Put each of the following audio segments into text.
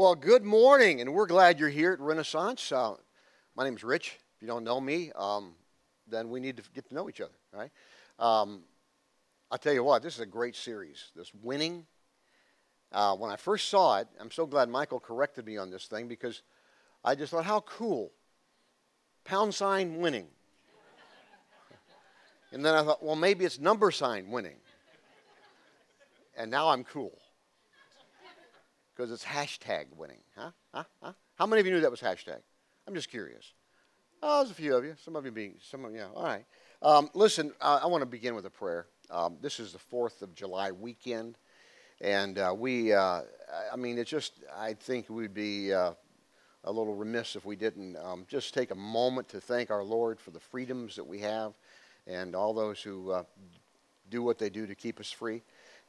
Well, good morning, and we're glad you're here at Renaissance. Uh, my name's Rich. If you don't know me, um, then we need to get to know each other, right? Um, I'll tell you what, this is a great series. This winning. Uh, when I first saw it, I'm so glad Michael corrected me on this thing because I just thought, how cool. Pound sign winning. and then I thought, well, maybe it's number sign winning. And now I'm cool because it's hashtag winning. Huh? Huh? Huh? How many of you knew that was hashtag? I'm just curious. Oh, there's a few of you. Some of you being, some of you, yeah. All right. Um, listen, I want to begin with a prayer. Um, this is the 4th of July weekend. And uh, we, uh, I mean, it's just, I think we'd be uh, a little remiss if we didn't um, just take a moment to thank our Lord for the freedoms that we have and all those who uh, do what they do to keep us free.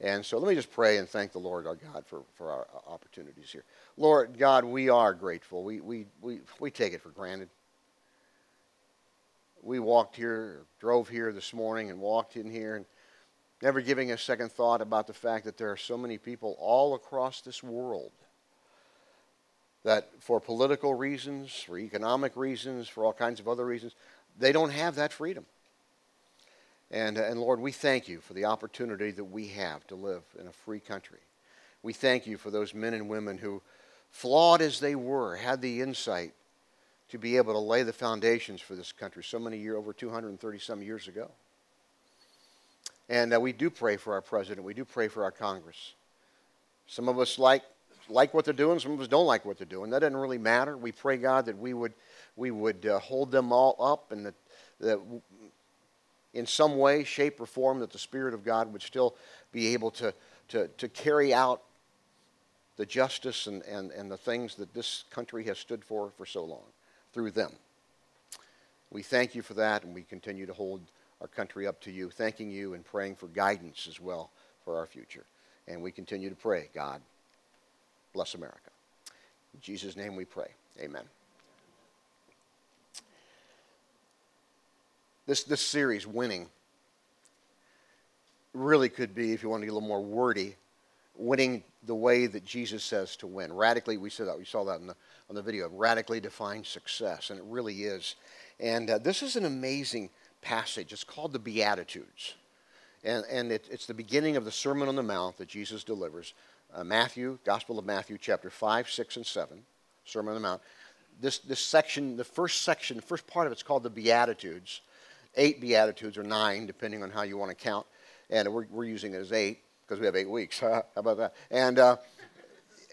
And so let me just pray and thank the Lord our God for, for our uh, opportunities here. Lord God, we are grateful. We, we, we, we take it for granted. We walked here, drove here this morning, and walked in here, and never giving a second thought about the fact that there are so many people all across this world that, for political reasons, for economic reasons, for all kinds of other reasons, they don't have that freedom. And, uh, and Lord, we thank you for the opportunity that we have to live in a free country. We thank you for those men and women who, flawed as they were, had the insight to be able to lay the foundations for this country so many years, over 230 some years ago. And uh, we do pray for our president. We do pray for our Congress. Some of us like, like what they're doing. Some of us don't like what they're doing. That doesn't really matter. We pray, God, that we would, we would uh, hold them all up and that, that in some way, shape, or form that the Spirit of God would still be able to, to, to carry out the justice and, and, and the things that this country has stood for for so long through them. We thank you for that, and we continue to hold our country up to you, thanking you and praying for guidance as well for our future. And we continue to pray, God, bless America. In Jesus' name we pray. Amen. This, this series, Winning, really could be, if you want to get a little more wordy, winning the way that Jesus says to win. Radically, we saw that, we saw that in the, on the video, radically defined success, and it really is. And uh, this is an amazing passage. It's called the Beatitudes. And, and it, it's the beginning of the Sermon on the Mount that Jesus delivers. Uh, Matthew, Gospel of Matthew, chapter 5, 6, and 7, Sermon on the Mount. This, this section, the first section, the first part of it's called the Beatitudes eight Beatitudes, or nine, depending on how you want to count. And we're, we're using it as eight because we have eight weeks. how about that? And, uh,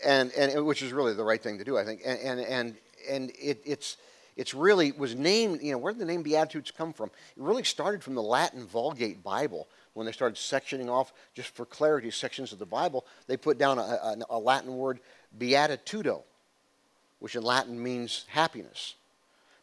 and, and which is really the right thing to do, I think. And, and, and, and it, it's, it's really was named, you know, where did the name Beatitudes come from? It really started from the Latin Vulgate Bible. When they started sectioning off, just for clarity, sections of the Bible, they put down a, a, a Latin word, beatitudo, which in Latin means happiness.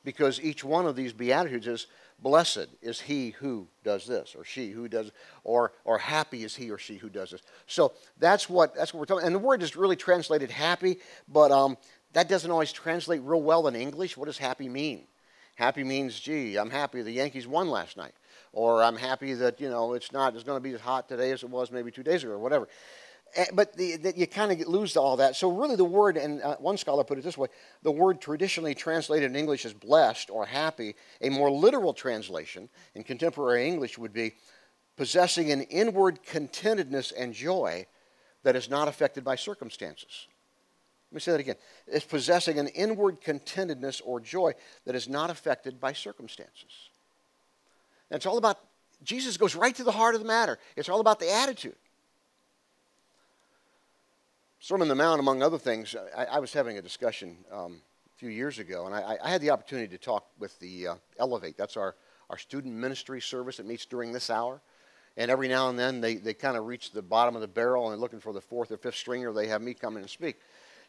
Because each one of these Beatitudes is Blessed is he who does this, or she who does, or, or happy is he or she who does this. So that's what, that's what we're talking And the word is really translated happy, but um, that doesn't always translate real well in English. What does happy mean? Happy means, gee, I'm happy the Yankees won last night. Or I'm happy that, you know, it's not, it's going to be as hot today as it was maybe two days ago, or whatever. Eh, but the, the, you kind of lose all that. So, really, the word, and uh, one scholar put it this way the word traditionally translated in English as blessed or happy, a more literal translation in contemporary English would be possessing an inward contentedness and joy that is not affected by circumstances. Let me say that again. It's possessing an inward contentedness or joy that is not affected by circumstances. And it's all about, Jesus goes right to the heart of the matter. It's all about the attitude. Sermon on the Mount, among other things, I, I was having a discussion um, a few years ago, and I, I, had the opportunity to talk with the uh, Elevate. That's our, our student ministry service that meets during this hour. And every now and then they, they kind of reach the bottom of the barrel and they're looking for the fourth or fifth stringer, they have me come in and speak.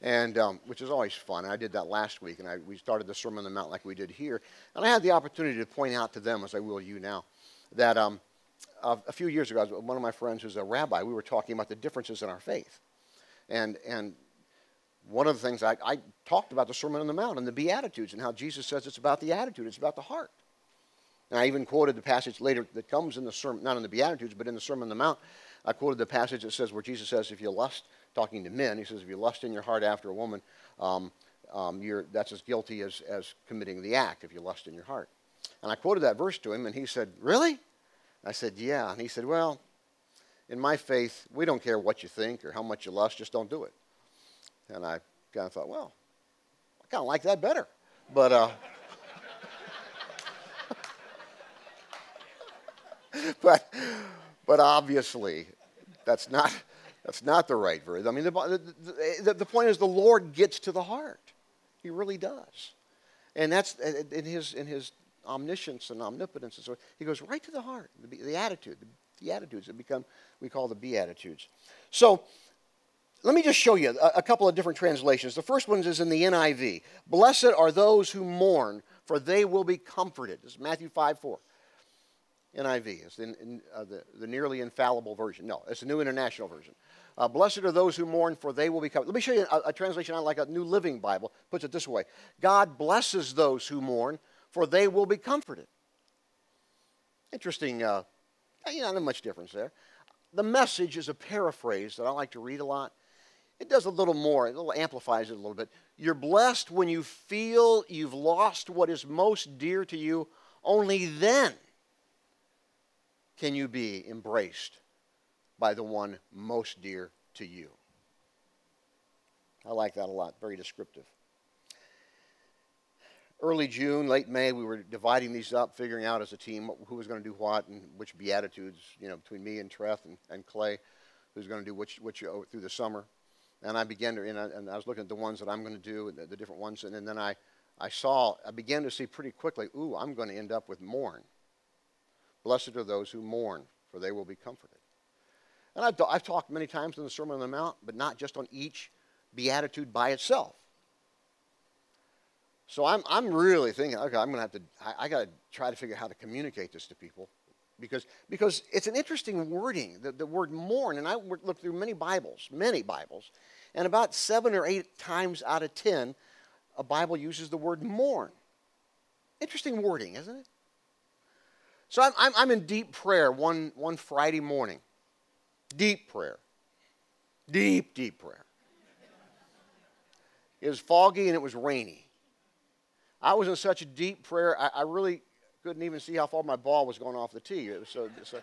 And um, which is always fun. I did that last week, and I, we started the Sermon on the Mount like we did here. And I had the opportunity to point out to them, as I will you now, that um, a few years ago, one of my friends who's a rabbi, we were talking about the differences in our faith. And, and one of the things I, I talked about the Sermon on the Mount and the Beatitudes and how Jesus says it's about the attitude, it's about the heart. And I even quoted the passage later that comes in the sermon, not in the Beatitudes, but in the Sermon on the Mount, I quoted the passage that says where Jesus says, if you lust, talking to men, he says, if you lust in your heart after a woman, um, um, that's as guilty as, as committing the act if you lust in your heart. And I quoted that verse to him, and he said, Really? I said, Yeah. And he said, Well, in my faith, we don't care what you think or how much you lust, just don't do it. And I kind of thought, Well, I kind of like that better. But, uh, but, but obviously, that's not, that's not the right verse. I mean, the, the, the, point is the Lord gets to the heart. He really does. And that's in his, in his omniscience and omnipotence and so he goes right to the heart, the, the attitude, the, the attitudes that become, we call the beatitudes. So, let me just show you a, a, couple of different translations. The first one is in the NIV. Blessed are those who mourn, for they will be comforted. This is Matthew 5 4. NIV. is in, uh, the, the nearly infallible version. No, it's the New International Version. Uh, Blessed are those who mourn, for they will be comforted. Let me show you a, a translation I like a New Living Bible. Puts it this way God blesses those who mourn, for they will be comforted. Interesting, uh, Eh, you know, not much difference there. The message is a paraphrase that I like to read a lot. It does a little more, it little amplifies it a little bit. You're blessed when you feel you've lost what is most dear to you. Only then can you be embraced by the one most dear to you. I like that a lot, very descriptive. Early June, late May, we were dividing these up, figuring out as a team who was going to do what and which beatitudes, you know, between me and Treth and, and Clay, who's going to do which, which uh, through the summer. And I began to, and I, and I was looking at the ones that I'm going to do, the, the different ones, and, and then I, I saw, I began to see pretty quickly, ooh, I'm going to end up with mourn. Blessed are those who mourn, for they will be comforted. And I've, I've talked many times in the Sermon on the Mount, but not just on each beatitude by itself. So I'm, I'm really thinking, okay, I'm going to have to, I, I got to try to figure out how to communicate this to people because, because it's an interesting wording, the, the word mourn. And I looked through many Bibles, many Bibles, and about seven or eight times out of ten, a Bible uses the word mourn. Interesting wording, isn't it? So I'm, I'm, I'm in deep prayer one, one Friday morning. Deep prayer. Deep, deep prayer. It was foggy and it was rainy. I was in such a deep prayer, I, I really couldn't even see how far my ball was going off the tee. So, so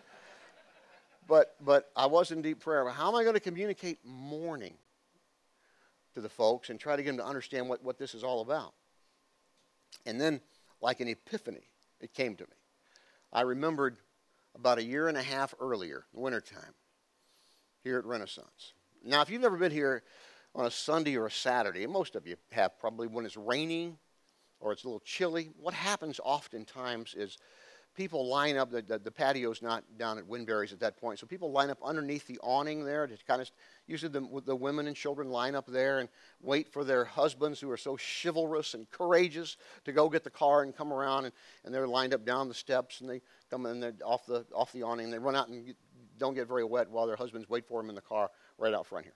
but, but I was in deep prayer. How am I going to communicate mourning to the folks and try to get them to understand what, what this is all about? And then, like an epiphany, it came to me. I remembered about a year and a half earlier, wintertime, here at Renaissance. Now, if you've never been here on a Sunday or a Saturday, most of you have probably when it's raining or it's a little chilly, what happens oftentimes is people line up, the, the, the, patio's not down at Winberry's at that point, so people line up underneath the awning there to kind of, usually the, the women and children line up there and wait for their husbands who are so chivalrous and courageous to go get the car and come around, and, and they're lined up down the steps, and they come in they're off the, off the awning, and they run out and get, don't get very wet while their husbands wait for them in the car right out front here.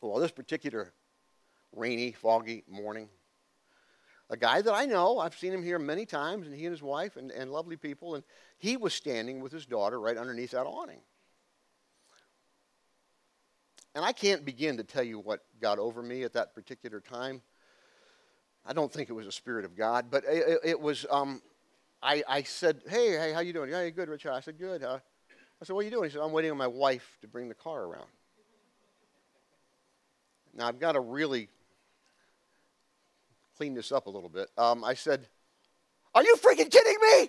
Well, this particular rainy, foggy morning, a guy that I know. I've seen him here many times, and he and his wife and, and lovely people, and he was standing with his daughter right underneath that awning. And I can't begin to tell you what got over me at that particular time. I don't think it was a spirit of God, but it, it was. Um, I, I said, "Hey, hey, how you doing? Yeah, good, Richard." I said, "Good." Uh, I said, "What are you doing?" He said, "I'm waiting on my wife to bring the car around." Now I've got to really clean this up a little bit. Um, I said, Are you freaking kidding me?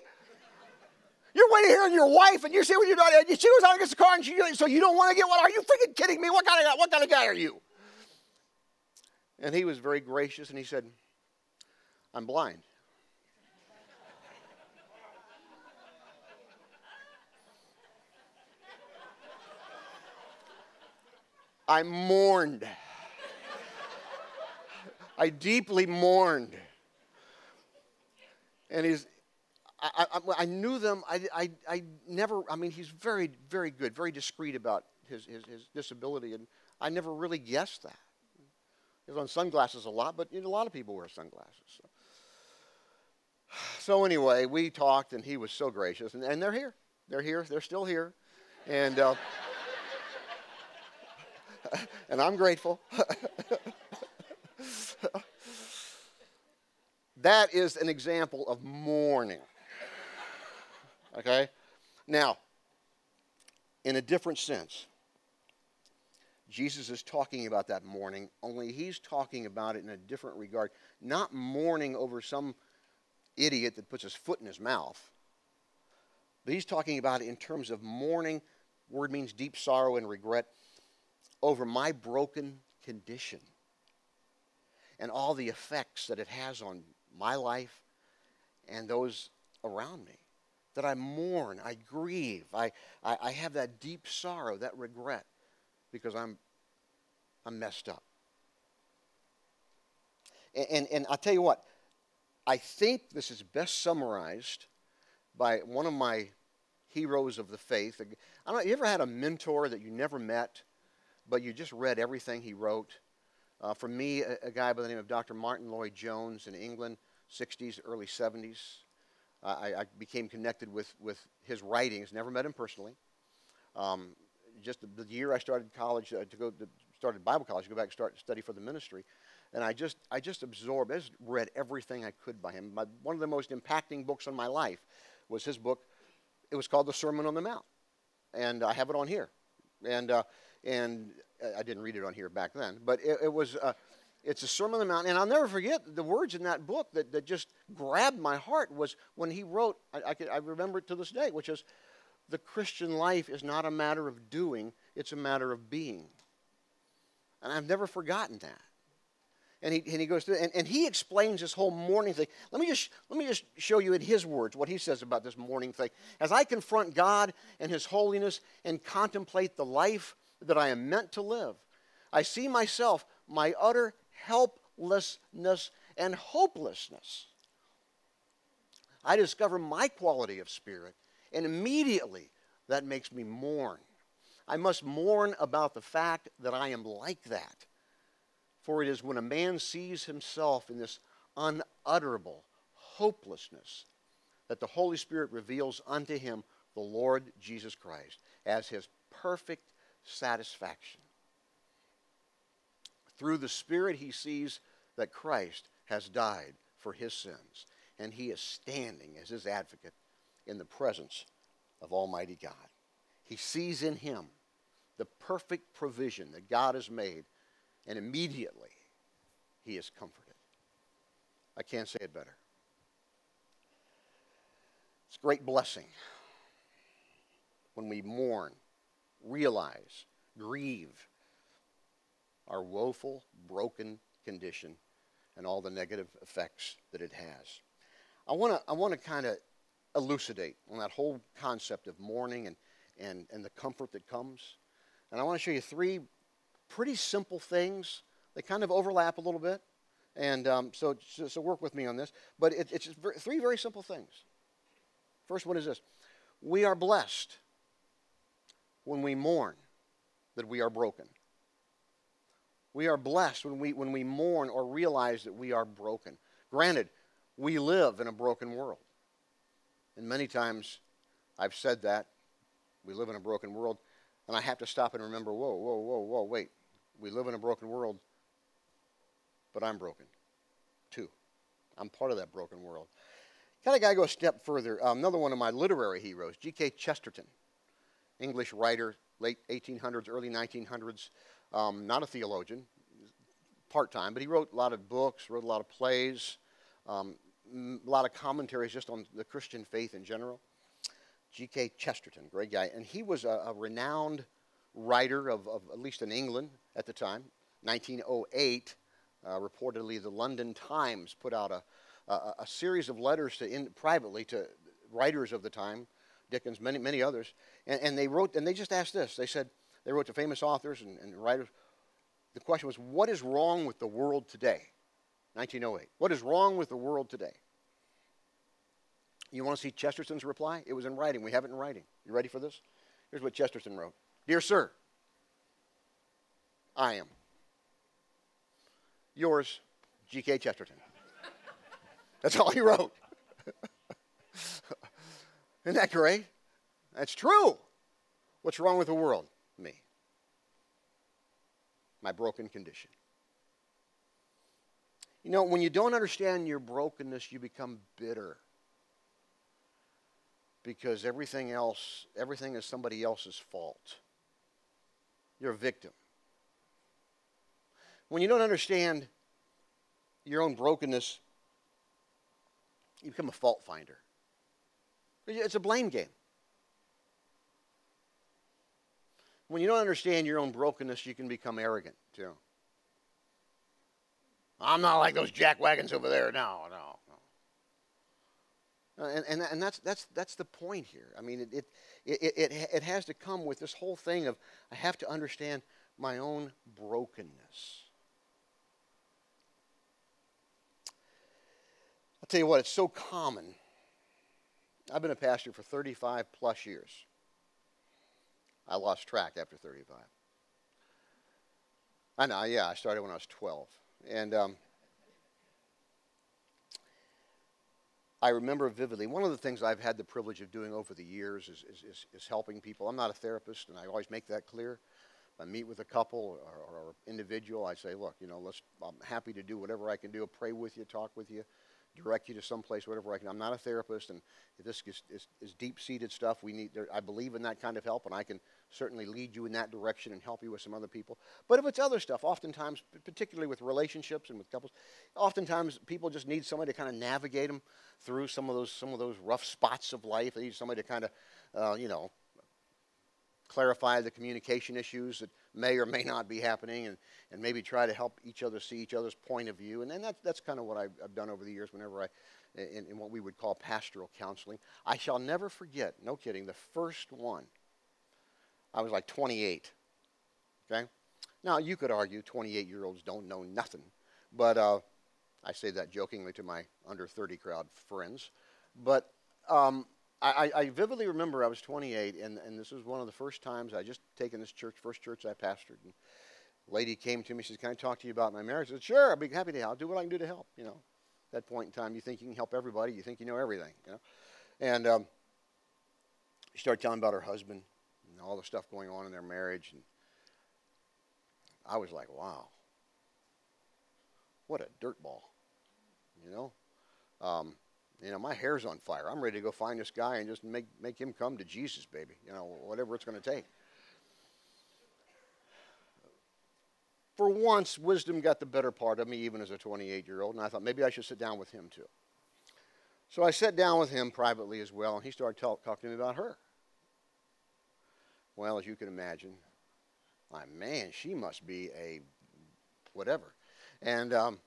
You're waiting here on your wife, and you see what you're doing. She was out against the car, and she so you don't want to get what? Are you freaking kidding me? What kind of what kind of guy are you? And he was very gracious, and he said, "I'm blind." I mourned. I deeply mourned. And he's, I, I, I knew them. I, I, I never, I mean, he's very, very good, very discreet about his, his, his disability, and I never really guessed that. He was on sunglasses a lot, but you know, a lot of people wear sunglasses. So. so. anyway, we talked, and he was so gracious, and, and they're here. They're here. They're still here. And, uh, and I'm grateful. that is an example of mourning. Okay? Now, in a different sense, Jesus is talking about that mourning, only he's talking about it in a different regard. Not mourning over some idiot that puts his foot in his mouth, but he's talking about it in terms of mourning. Word means deep sorrow and regret over my broken condition and all the effects that it has on my life and those around me. That I mourn, I grieve, I, I, I have that deep sorrow, that regret, because I'm, I'm messed up. And, and, and I'll tell you what, I think this is best summarized by one of my heroes of the faith. I don't know, you ever had a mentor that you never met, but you just read everything he wrote? Uh, for me, a, a, guy by the name of Dr. Martyn Lloyd-Jones in England, 60s, early 70s. Uh, I, I, became connected with, with his writings, never met him personally. Um, just the, the, year I started college uh, to go to, started Bible college to go back and start study for the ministry, and I just I just absorbed, I just read everything I could by him. My, one of the most impacting books on my life was his book. It was called The Sermon on the Mount, and I have it on here, and uh, and I didn't read it on here back then, but it, it was. Uh, it's a Sermon on the Mount, and I'll never forget the words in that book that, that just grabbed my heart was when he wrote, I, I, I remember it to this day, which is, the Christian life is not a matter of doing, it's a matter of being. And I've never forgotten that. And he, and he goes through, and, and he explains this whole mourning thing. Let me, just, let me just show you in his words what he says about this mourning thing. As I confront God and his holiness and contemplate the life that I am meant to live, I see myself, my utter helplessness and hopelessness. I discover my quality of spirit, and immediately that makes me mourn. I must mourn about the fact that I am like that. For it is when a man sees himself in this unutterable hopelessness that the Holy Spirit reveals unto him the Lord Jesus Christ as his perfect satisfaction. Through the Spirit, he sees that Christ has died for his sins, and he is standing as his advocate in the presence of Almighty God. He sees in him the perfect provision that God has made, and immediately he is comforted. I can't say it better. It's a great blessing when we mourn, realize, grieve our woeful, broken condition and all the negative effects that it has. I want to I want to kind of elucidate on that whole concept of mourning and, and, and the comfort that comes. And I want to show you three pretty simple things. They kind of overlap a little bit. And um, so, so, work with me on this. But it, it's three very simple things. First one is this We are blessed when we mourn that we are broken. We are blessed when we, when we mourn or realize that we are broken. Granted, we live in a broken world. And many times I've said that. We live in a broken world. And I have to stop and remember whoa, whoa, whoa, whoa, wait. We live in a broken world, but I'm broken too. I'm part of that broken world. Kind of got to go a step further. Um, another one of my literary heroes, G.K. Chesterton, English writer, late 1800s, early 1900s. Um, not a theologian, part time, but he wrote a lot of books, wrote a lot of plays, um, a lot of commentaries just on the Christian faith in general. G.K. Chesterton, great guy. And he was a, a renowned writer of, of, at least in England at the time. 1908, uh, reportedly, the London Times put out a, a, a series of letters to in, privately to writers of the time, Dickens, many, many others. And, and they wrote, and they just asked this. They said, they wrote to famous authors and, and writers. The question was, what is wrong with the world today? 1908. What is wrong with the world today? You want to see Chesterton's reply? It was in writing. We have it in writing. You ready for this? Here's what Chesterton wrote Dear Sir, I am. Yours, G.K. Chesterton. That's all he wrote. Isn't that great? That's true. What's wrong with the world? Me. My broken condition. You know, when you don't understand your brokenness, you become bitter. Because everything else, everything is somebody else's fault. You're a victim. When you don't understand your own brokenness, you become a fault finder. It's a blame game. When you don't understand your own brokenness, you can become arrogant too. I'm not like those jack wagons over there. No, no, no. Uh, and, and, and that's, that's, that's the point here. I mean, it, it, it, it, it has to come with this whole thing of I have to understand my own brokenness. I'll tell you what, it's so common. I've been a pastor for 35 plus years. I lost track after 35. I know, yeah, I started when I was 12. And um, I remember vividly, one of the things I've had the privilege of doing over the years is, is, is, is helping people. I'm not a therapist, and I always make that clear. I meet with a couple or, or, or individual, I say, look, you know, let's, I'm happy to do whatever I can do, pray with you, talk with you, direct you to some place, whatever I can. I'm not a therapist, and if this is, is, is deep-seated stuff, we need. There, I believe in that kind of help, and I can certainly lead you in that direction and help you with some other people. But if it's other stuff, oftentimes, particularly with relationships and with couples, oftentimes people just need somebody to kind of navigate them through some of those some of those rough spots of life. They need somebody to kind of, uh, you know, clarify the communication issues that may or may not be happening and, and maybe try to help each other see each other's point of view. And, and that's, that's kind of what I've, I've, done over the years whenever I, in, in what we would call pastoral counseling. I shall never forget, no kidding, the first one. I was like 28. Okay? Now, you could argue 28 year olds don't know nothing, but uh, I say that jokingly to my under 30 crowd friends. But um, I, I, vividly remember I was 28, and, and this was one of the first times I just taken this church, first church I pastored. And lady came to me, she says, Can I talk to you about my marriage? I said, Sure, I'd be happy to help. I'll do what I can do to help. You know, at that point in time, you think you can help everybody, you think you know everything. You know, and um, she started telling about her husband and all the stuff going on in their marriage, and I was like, Wow, what a dirtball. You know. You know, my hair's on fire. I'm ready to go find this guy and just make, make him come to Jesus, baby. You know, whatever it's going to take. For once, wisdom got the better part of me, even as a 28 year old, and I thought maybe I should sit down with him too. So I sat down with him privately as well, and he started talk, talking to me about her. Well, as you can imagine, my man, she must be a whatever. And um,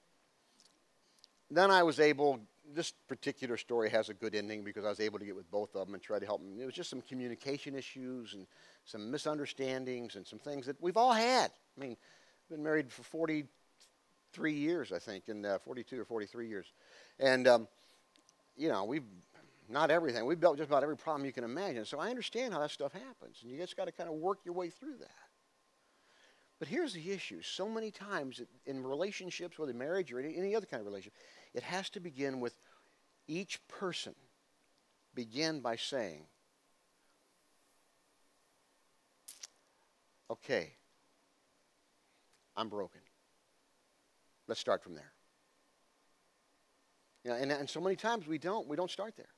then I was able, this particular story has a good ending because I was able to get with both of them and try to help them. It was just some communication issues and some misunderstandings and some things that we've all had. I mean, I've been married for 43 years, I think, and uh, 42 or 43 years. And, um, you know, we've, not everything, we've built just about every problem you can imagine. So I understand how that stuff happens. And you just got to kind of work your way through that. But here's the issue. So many times in relationships, whether marriage or any other kind of relationship, it has to begin with each person begin by saying, okay, I'm broken. Let's start from there. You know, and, and so many times we don't. We don't start there.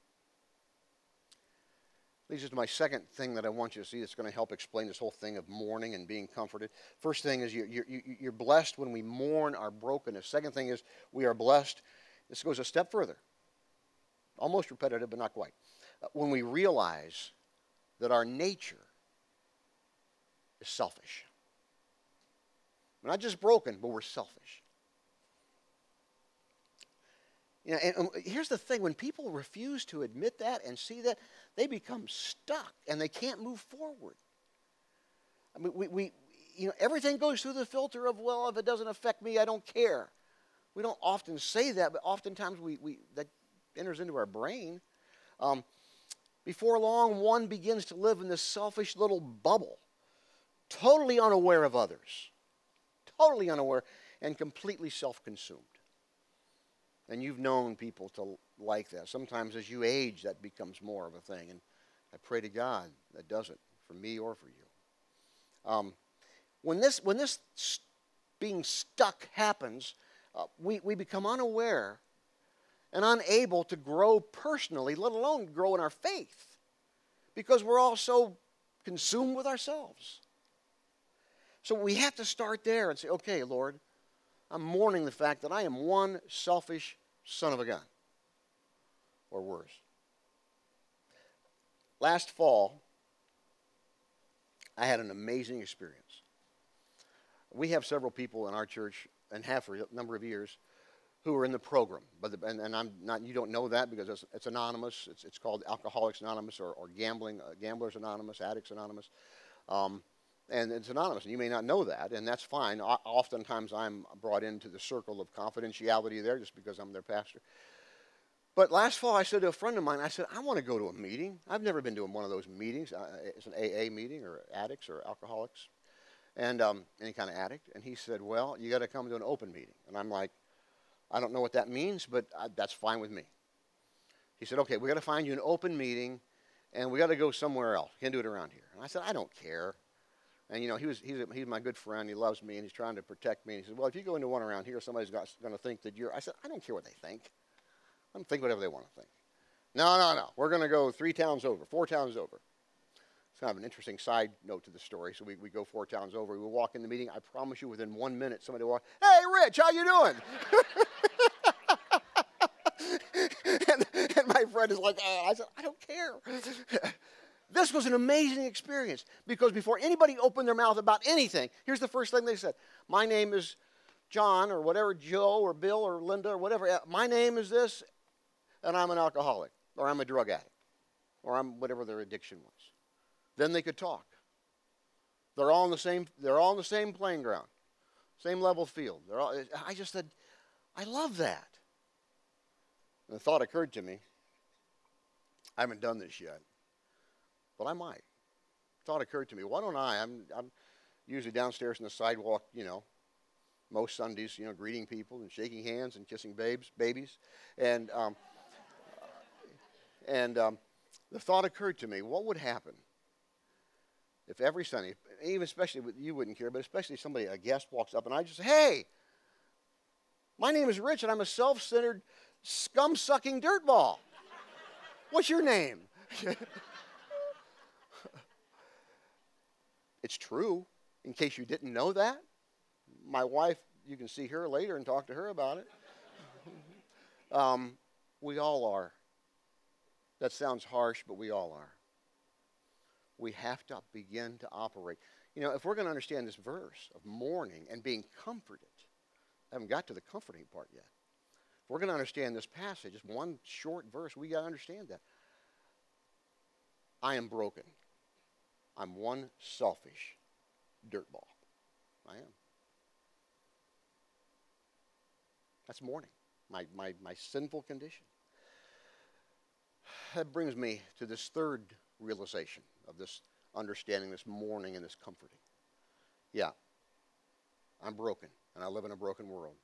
Us to my second thing that I want you to see that's going to help explain this whole thing of mourning and being comforted. First thing is you're, you're, you're blessed when we mourn our brokenness. Second thing is we are blessed this goes a step further, almost repetitive, but not quite. Uh, when we realize that our nature is selfish. We're not just broken, but we're selfish. You know, and, and here's the thing when people refuse to admit that and see that, they become stuck and they can't move forward. I mean, we, we, you know, everything goes through the filter of, well, if it doesn't affect me, I don't care. We don't often say that, but oftentimes we, we that enters into our brain. Um, before long, one begins to live in this selfish little bubble, totally unaware of others, totally unaware, and completely self consumed. And you've known people to like that. Sometimes as you age, that becomes more of a thing. And I pray to God that doesn't for me or for you. Um, when this, when this being stuck happens, uh, we, we become unaware and unable to grow personally, let alone grow in our faith, because we're all so consumed with ourselves. So we have to start there and say, okay, Lord, I'm mourning the fact that I am one selfish son of a gun, or worse. Last fall, I had an amazing experience. We have several people in our church, and have for a number of years, who are in the program. But the, and, and, I'm not, you don't know that because it's, it's anonymous. It's, it's called Alcoholics Anonymous or, or Gambling uh, Gamblers Anonymous, Addicts Anonymous. Um, and it's anonymous, and you may not know that, and that's fine. O- oftentimes, I'm brought into the circle of confidentiality there just because I'm their pastor. But last fall, I said to a friend of mine, I said, I want to go to a meeting. I've never been to one of those meetings. Uh, it's an AA meeting or addicts or alcoholics, and um, any kind of addict. And he said, Well, you got to come to an open meeting. And I'm like, I don't know what that means, but I, that's fine with me. He said, Okay, we got to find you an open meeting, and we got to go somewhere else. Can't do it around here. And I said, I don't care. And you know, he was he's, a, he's my good friend. He loves me, and he's trying to protect me. And he said, "Well, if you go into one around here, somebody's going to think that you're." I said, "I don't care what they think. Let them think whatever they want to think." No, no, no. We're going to go three towns over, four towns over. It's kind of an interesting side note to the story. So we, we go four towns over. We walk in the meeting. I promise you, within one minute, somebody walk. Hey, Rich, how you doing? and, and, my friend is like, oh. I said, I don't care. This was an amazing experience because before anybody opened their mouth about anything, here's the first thing they said My name is John or whatever, Joe or Bill or Linda or whatever. Uh, my name is this, and I'm an alcoholic or I'm a drug addict or I'm whatever their addiction was. Then they could talk. They're all in the same, they're all in the same playing ground, same level field. They're all, I just said, I love that. And the thought occurred to me I haven't done this yet but I might. Thought occurred to me, why don't I? I'm, I'm usually downstairs on the sidewalk, you know, most Sundays, you know, greeting people and shaking hands and kissing babes, babies. And, um, and um, the thought occurred to me, what would happen if every Sunday, even especially you wouldn't care, but especially somebody, a guest walks up and I just say, hey, my name is Rich and I'm a self centered, scum sucking dirtball. What's your name? It's true, in case you didn't know that. My wife, you can see her later and talk to her about it. um, we all are. That sounds harsh, but we all are. We have to begin to operate. You know, if we're going to understand this verse of mourning and being comforted, I haven't got to the comforting part yet. If we're going to understand this passage, just one short verse, we got to understand that. I am broken. I'm one selfish dirtball. I am. That's mourning, my, my, my sinful condition. That brings me to this third realization of this understanding, this mourning, and this comforting. Yeah, I'm broken, and I live in a broken world.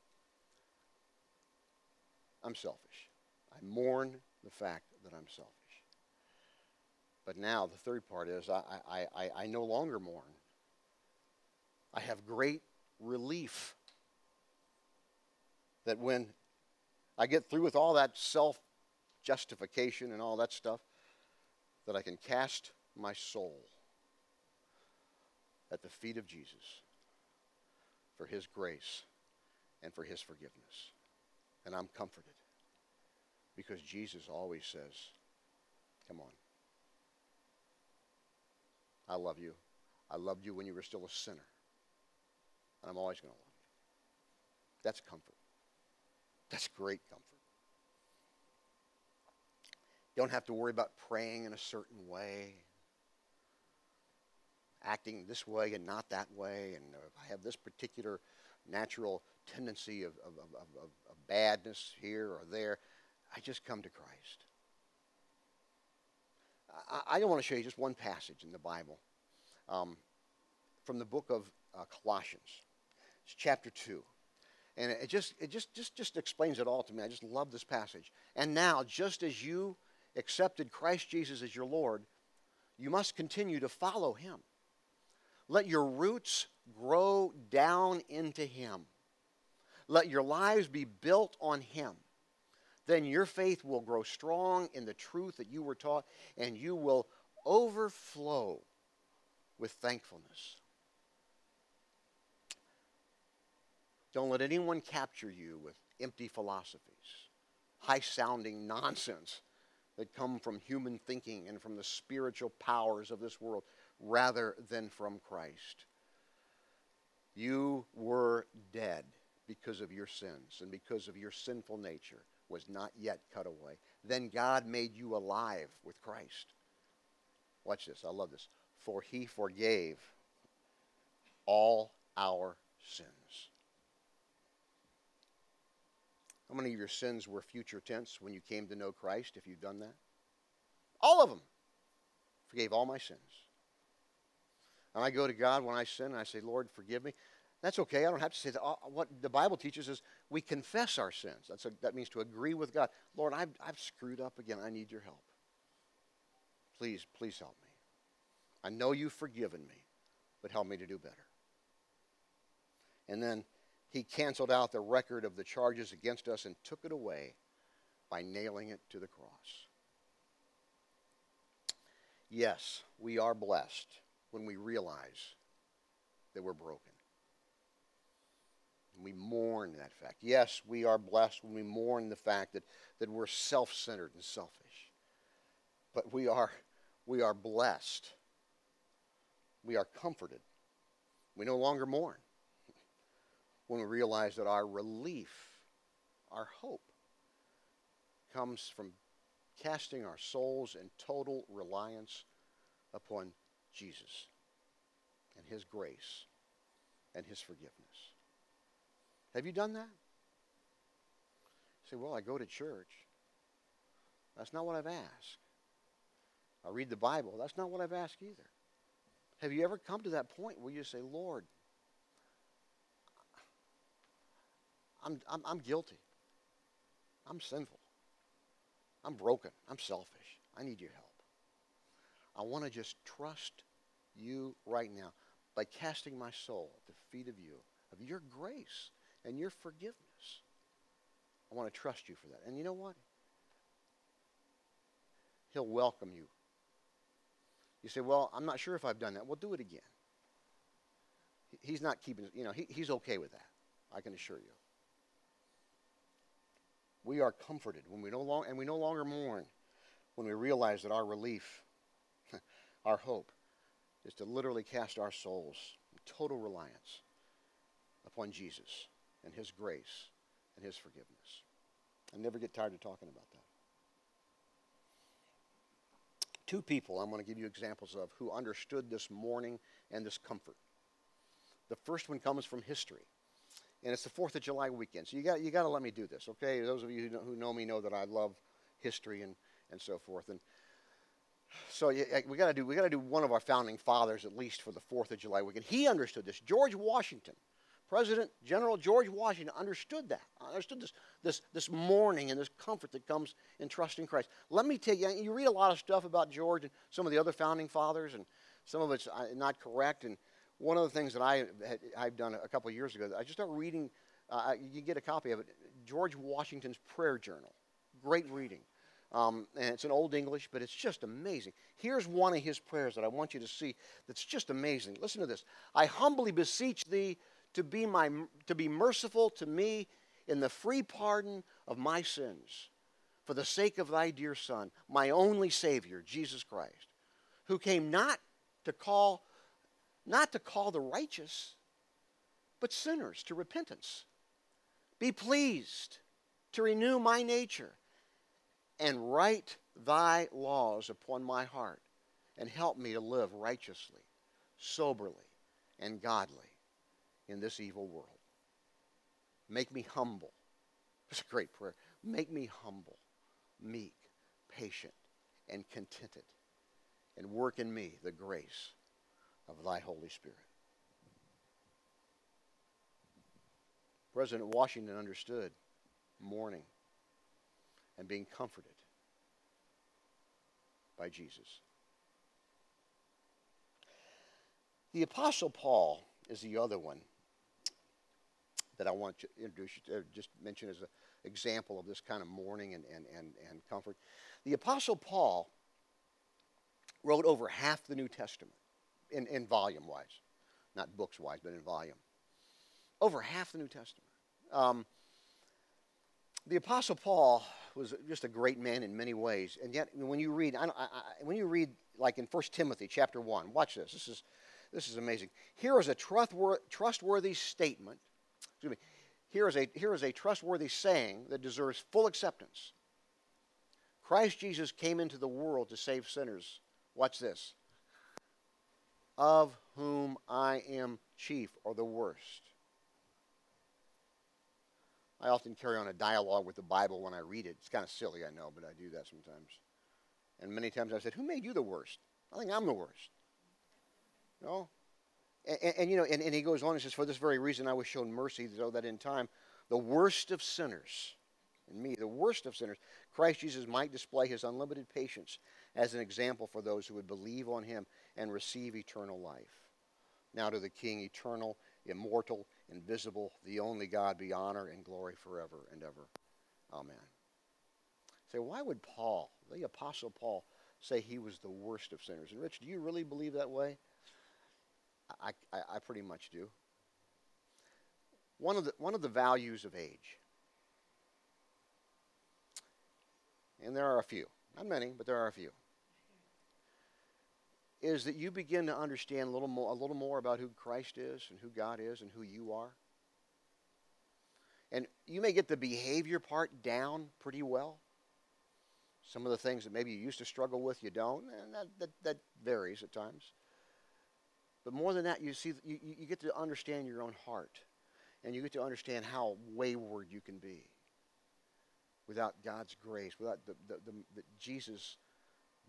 I'm selfish. I mourn the fact that I'm selfish. But now the third part is I, I, I, I no longer mourn. I have great relief that when I get through with all that self justification and all that stuff, that I can cast my soul at the feet of Jesus for his grace and for his forgiveness. And I'm comforted because Jesus always says, Come on. I love you. I loved you when you were still a sinner. And I'm always going to love you. That's comfort. That's great comfort. You don't have to worry about praying in a certain way, acting this way and not that way, and if I have this particular natural tendency of, of, of, of, of badness here or there, I just come to Christ. I, I don't want to show you just one passage in the Bible um, from the book of uh, Colossians. It's chapter 2. And it just, it just, just, just explains it all to me. I just love this passage. And now, just as you accepted Christ Jesus as your Lord, You must continue to follow Him. Let your roots grow down into Him. Let your lives be built on Him. Then your faith will grow strong in the truth that you were taught, and you will overflow with thankfulness. Don't let anyone capture you with empty philosophies, high sounding nonsense that come from human thinking and from the spiritual powers of this world rather than from Christ. You were dead because of your sins and because of your sinful nature was not yet cut away. Then God made you alive with Christ. Watch this. I love this. For he forgave all our sins. How many of your sins were future tense when you came to know Christ, if you've done that? All of them. Forgave all my sins. And I go to God when I sin and I say, Lord, forgive me. That's okay. I don't have to say that. Uh, what the Bible teaches is we confess our sins. That's a, that means to agree with God. Lord, I've, I've screwed up again. I need your help. Please, please help me. I know you've forgiven me, but help me to do better. And then he canceled out the record of the charges against us and took it away by nailing it to the cross. Yes, we are blessed when we realize that we're broken. And we mourn that fact. Yes, we are blessed when we mourn the fact that, that we're self centered and selfish. But we are, we are blessed. We are comforted. We no longer mourn when we realize that our relief, our hope, comes from casting our souls in total reliance upon Jesus and His grace and His forgiveness. Have you done that? You say, well, I go to church. That's not what I've asked. I read the Bible. That's not what I've asked either. Have you ever come to that point where you say, Lord, I'm, I'm, I'm guilty. I'm sinful. I'm broken. I'm selfish. I need your help. I want to just trust you right now by casting my soul at the feet of you, of your grace and your forgiveness. I want to trust you for that. And you know what? He'll welcome you. You say, Well, I'm not sure if I've done that. Well, do it again. He's not keeping, you know, he, he's okay with that. I can assure you we are comforted when we no longer and we no longer mourn when we realize that our relief, our hope, is to literally cast our souls in total reliance upon Jesus and His grace and His forgiveness. I never get tired of talking about that. Two people I'm going to give you examples of who understood this mourning and this comfort. The first one comes from history and it's the Fourth of July weekend. So you got you got to let me do this, okay? Those of you who know, who know me know that I love history and and so forth. And so we got to do we got to do one of our founding fathers at least for the Fourth of July weekend. He understood this. George Washington, President General George Washington, understood that. Understood this this this mourning and this comfort that comes in trusting Christ. Let me tell you. You read a lot of stuff about George and some of the other founding fathers, and some of it's uh, not correct and one of the things that I had, I've done a couple of years ago, I just started reading. Uh, you get a copy of it. George Washington's Prayer Journal. Great reading. Um, and it's in Old English, but it's just amazing. Here's one of his prayers that I want you to see that's just amazing. Listen to this. I humbly beseech thee to be, my, to be merciful to me in the free pardon of my sins for the sake of thy dear Son, my only Savior, Jesus Christ, who came not to call not to call the righteous, but sinners to repentance. Be pleased to renew my nature and write thy laws upon my heart and help me to live righteously, soberly, and godly in this evil world. Make me humble. It's a great prayer. Make me humble, meek, patient, and contented, and work in me the grace of thy Holy Spirit. President Washington understood mourning and being comforted by Jesus. The Apostle Paul is the other one that I want to introduce you to, just mention as an example of this kind of mourning and, and, and, and comfort. The Apostle Paul wrote over half the New Testament in, in volume wise, not books wise, but in volume. Over half the New Testament. Um, the Apostle Paul was just a great man in many ways, and yet when you read, I, I, when you read like in 1 Timothy chapter 1, watch this. This is, this is amazing. Here is a trustworthy statement. Excuse me. Here is, a, here is a trustworthy saying that deserves full acceptance. Christ Jesus came into the world to save sinners. Watch this. Of whom I am chief or the worst. I often carry on a dialogue with the Bible when I read it. It's kind of silly, I know, but I do that sometimes. And many times I've said, Who made you the worst? I think I'm the worst. You know? And, and, and you know, and, and he goes on and says, For this very reason I was shown mercy, so that in time the worst of sinners, in me, the worst of sinners, Christ Jesus might display his unlimited patience as an example for those who would believe on him and receive eternal life. Now to the King, eternal, immortal, invisible, the only God, be honor and glory forever and ever. Amen. Say, why would Paul, the Apostle Paul, say he was the worst of sinners? And Rich, do you really believe that way? I, I, I pretty much do. One of, the, one of the values of age, and there are a few, not many, but there are a few, is that you begin to understand a little more, a little more about who Christ is and who God is and who you are. And you may get the behavior part down pretty well. Some of the things that maybe you used to struggle with, you don't, and that, that, that varies at times. But more than that, you see, you, you get to understand your own heart, and you get to understand how wayward you can be without God's grace, without the, the, the, the Jesus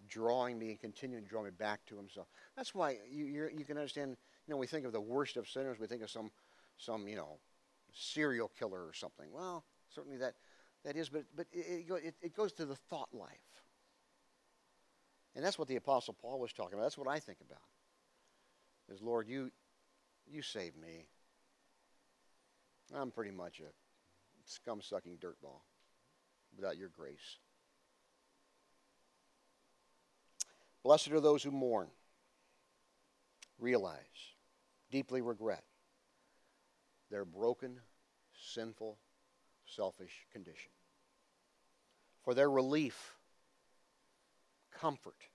drawing me and continuing to draw me back to Himself. That's why you you can understand. You know, we think of the worst of sinners. We think of some some you know serial killer or something. Well, certainly that that is, but but it, it, it goes to the thought life, and that's what the Apostle Paul was talking about. That's what I think about. Is Lord, you you save me. I'm pretty much a scum sucking dirtball without your grace. Blessed are those who mourn, realize, deeply regret their broken, sinful, selfish condition. For their relief, comfort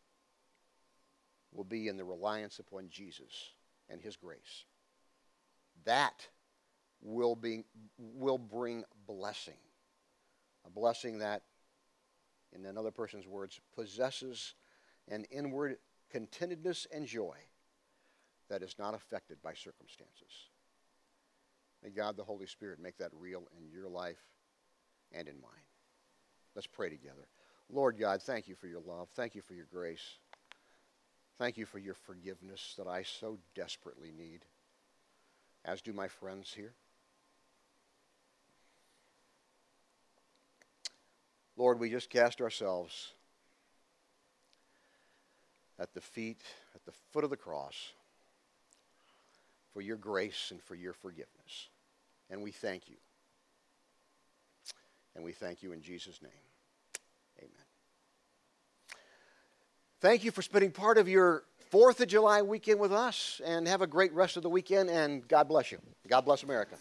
will be in the reliance upon Jesus and his grace. That will, be, will bring blessing. A blessing that, in another person's words, possesses an inward contentedness and joy that is not affected by circumstances. May God the Holy Spirit make that real in your life and in mine. Let's pray together. Lord God, thank you for your love. Thank you for your grace. Thank you for your forgiveness that I so desperately need, as do my friends here. Lord, we just cast ourselves at the feet, at the foot of the cross, for your grace and for your forgiveness. And we thank you. And we thank you in Jesus' name. Amen. Thank you for spending part of your 4th of July weekend with us, and have a great rest of the weekend, and God bless you. God bless America.